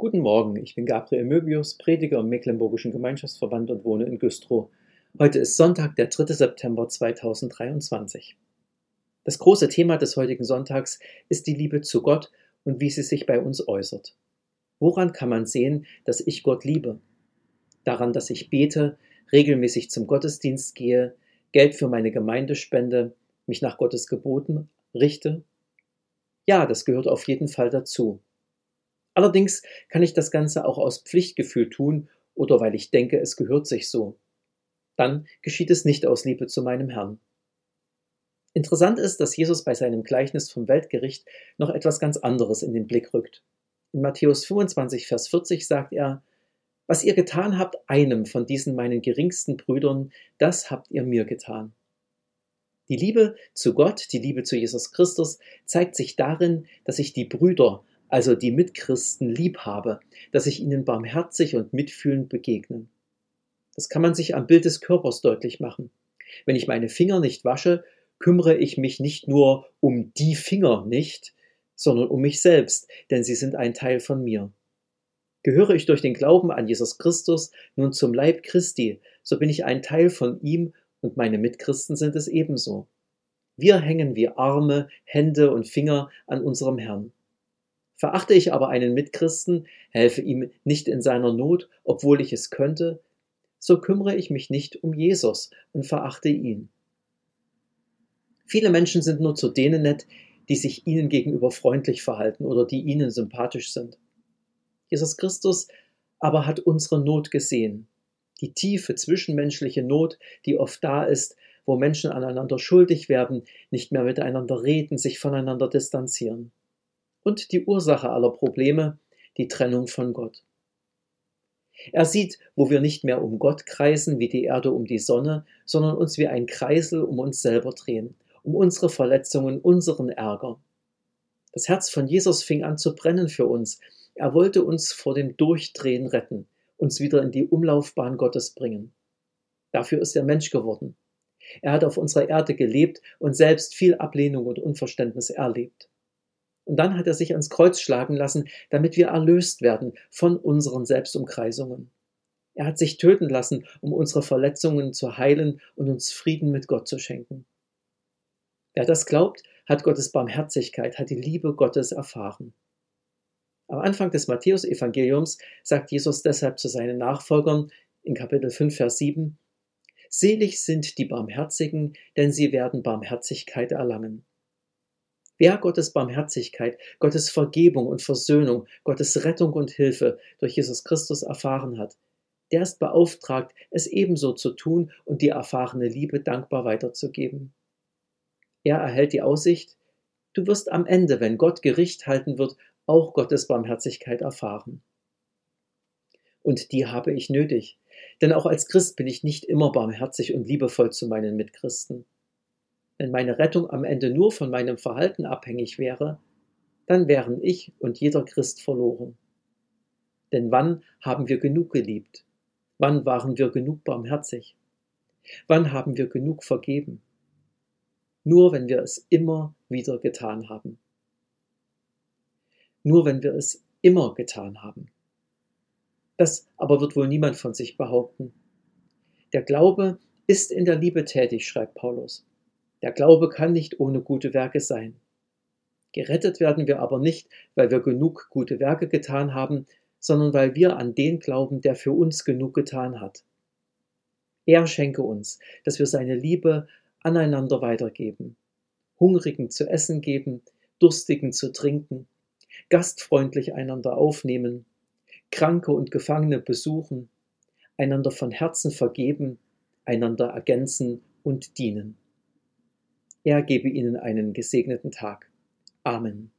Guten Morgen, ich bin Gabriel Möbius, Prediger im Mecklenburgischen Gemeinschaftsverband und wohne in Güstrow. Heute ist Sonntag, der 3. September 2023. Das große Thema des heutigen Sonntags ist die Liebe zu Gott und wie sie sich bei uns äußert. Woran kann man sehen, dass ich Gott liebe? Daran, dass ich bete, regelmäßig zum Gottesdienst gehe, Geld für meine Gemeinde spende, mich nach Gottes Geboten richte? Ja, das gehört auf jeden Fall dazu. Allerdings kann ich das Ganze auch aus Pflichtgefühl tun oder weil ich denke, es gehört sich so. Dann geschieht es nicht aus Liebe zu meinem Herrn. Interessant ist, dass Jesus bei seinem Gleichnis vom Weltgericht noch etwas ganz anderes in den Blick rückt. In Matthäus 25, Vers 40 sagt er, Was ihr getan habt einem von diesen meinen geringsten Brüdern, das habt ihr mir getan. Die Liebe zu Gott, die Liebe zu Jesus Christus zeigt sich darin, dass ich die Brüder, also die Mitchristen, lieb habe, dass ich ihnen barmherzig und mitfühlend begegne. Das kann man sich am Bild des Körpers deutlich machen. Wenn ich meine Finger nicht wasche, kümmere ich mich nicht nur um die Finger nicht, sondern um mich selbst, denn sie sind ein Teil von mir. Gehöre ich durch den Glauben an Jesus Christus nun zum Leib Christi, so bin ich ein Teil von ihm und meine Mitchristen sind es ebenso. Wir hängen wie Arme, Hände und Finger an unserem Herrn. Verachte ich aber einen Mitchristen, helfe ihm nicht in seiner Not, obwohl ich es könnte, so kümmere ich mich nicht um Jesus und verachte ihn. Viele Menschen sind nur zu denen nett, die sich ihnen gegenüber freundlich verhalten oder die ihnen sympathisch sind. Jesus Christus aber hat unsere Not gesehen, die tiefe zwischenmenschliche Not, die oft da ist, wo Menschen aneinander schuldig werden, nicht mehr miteinander reden, sich voneinander distanzieren und die Ursache aller Probleme, die Trennung von Gott. Er sieht, wo wir nicht mehr um Gott kreisen wie die Erde um die Sonne, sondern uns wie ein Kreisel um uns selber drehen, um unsere Verletzungen, unseren Ärger. Das Herz von Jesus fing an zu brennen für uns. Er wollte uns vor dem Durchdrehen retten, uns wieder in die Umlaufbahn Gottes bringen. Dafür ist er Mensch geworden. Er hat auf unserer Erde gelebt und selbst viel Ablehnung und Unverständnis erlebt. Und dann hat er sich ans Kreuz schlagen lassen, damit wir erlöst werden von unseren Selbstumkreisungen. Er hat sich töten lassen, um unsere Verletzungen zu heilen und uns Frieden mit Gott zu schenken. Wer das glaubt, hat Gottes Barmherzigkeit, hat die Liebe Gottes erfahren. Am Anfang des Matthäusevangeliums sagt Jesus deshalb zu seinen Nachfolgern in Kapitel 5, Vers 7, Selig sind die Barmherzigen, denn sie werden Barmherzigkeit erlangen. Wer Gottes Barmherzigkeit, Gottes Vergebung und Versöhnung, Gottes Rettung und Hilfe durch Jesus Christus erfahren hat, der ist beauftragt, es ebenso zu tun und die erfahrene Liebe dankbar weiterzugeben. Er erhält die Aussicht, du wirst am Ende, wenn Gott Gericht halten wird, auch Gottes Barmherzigkeit erfahren. Und die habe ich nötig, denn auch als Christ bin ich nicht immer barmherzig und liebevoll zu meinen Mitchristen. Wenn meine Rettung am Ende nur von meinem Verhalten abhängig wäre, dann wären ich und jeder Christ verloren. Denn wann haben wir genug geliebt? Wann waren wir genug barmherzig? Wann haben wir genug vergeben? Nur wenn wir es immer wieder getan haben. Nur wenn wir es immer getan haben. Das aber wird wohl niemand von sich behaupten. Der Glaube ist in der Liebe tätig, schreibt Paulus. Der Glaube kann nicht ohne gute Werke sein. Gerettet werden wir aber nicht, weil wir genug gute Werke getan haben, sondern weil wir an den glauben, der für uns genug getan hat. Er schenke uns, dass wir seine Liebe aneinander weitergeben, Hungrigen zu essen geben, Durstigen zu trinken, gastfreundlich einander aufnehmen, Kranke und Gefangene besuchen, einander von Herzen vergeben, einander ergänzen und dienen. Er gebe Ihnen einen gesegneten Tag. Amen.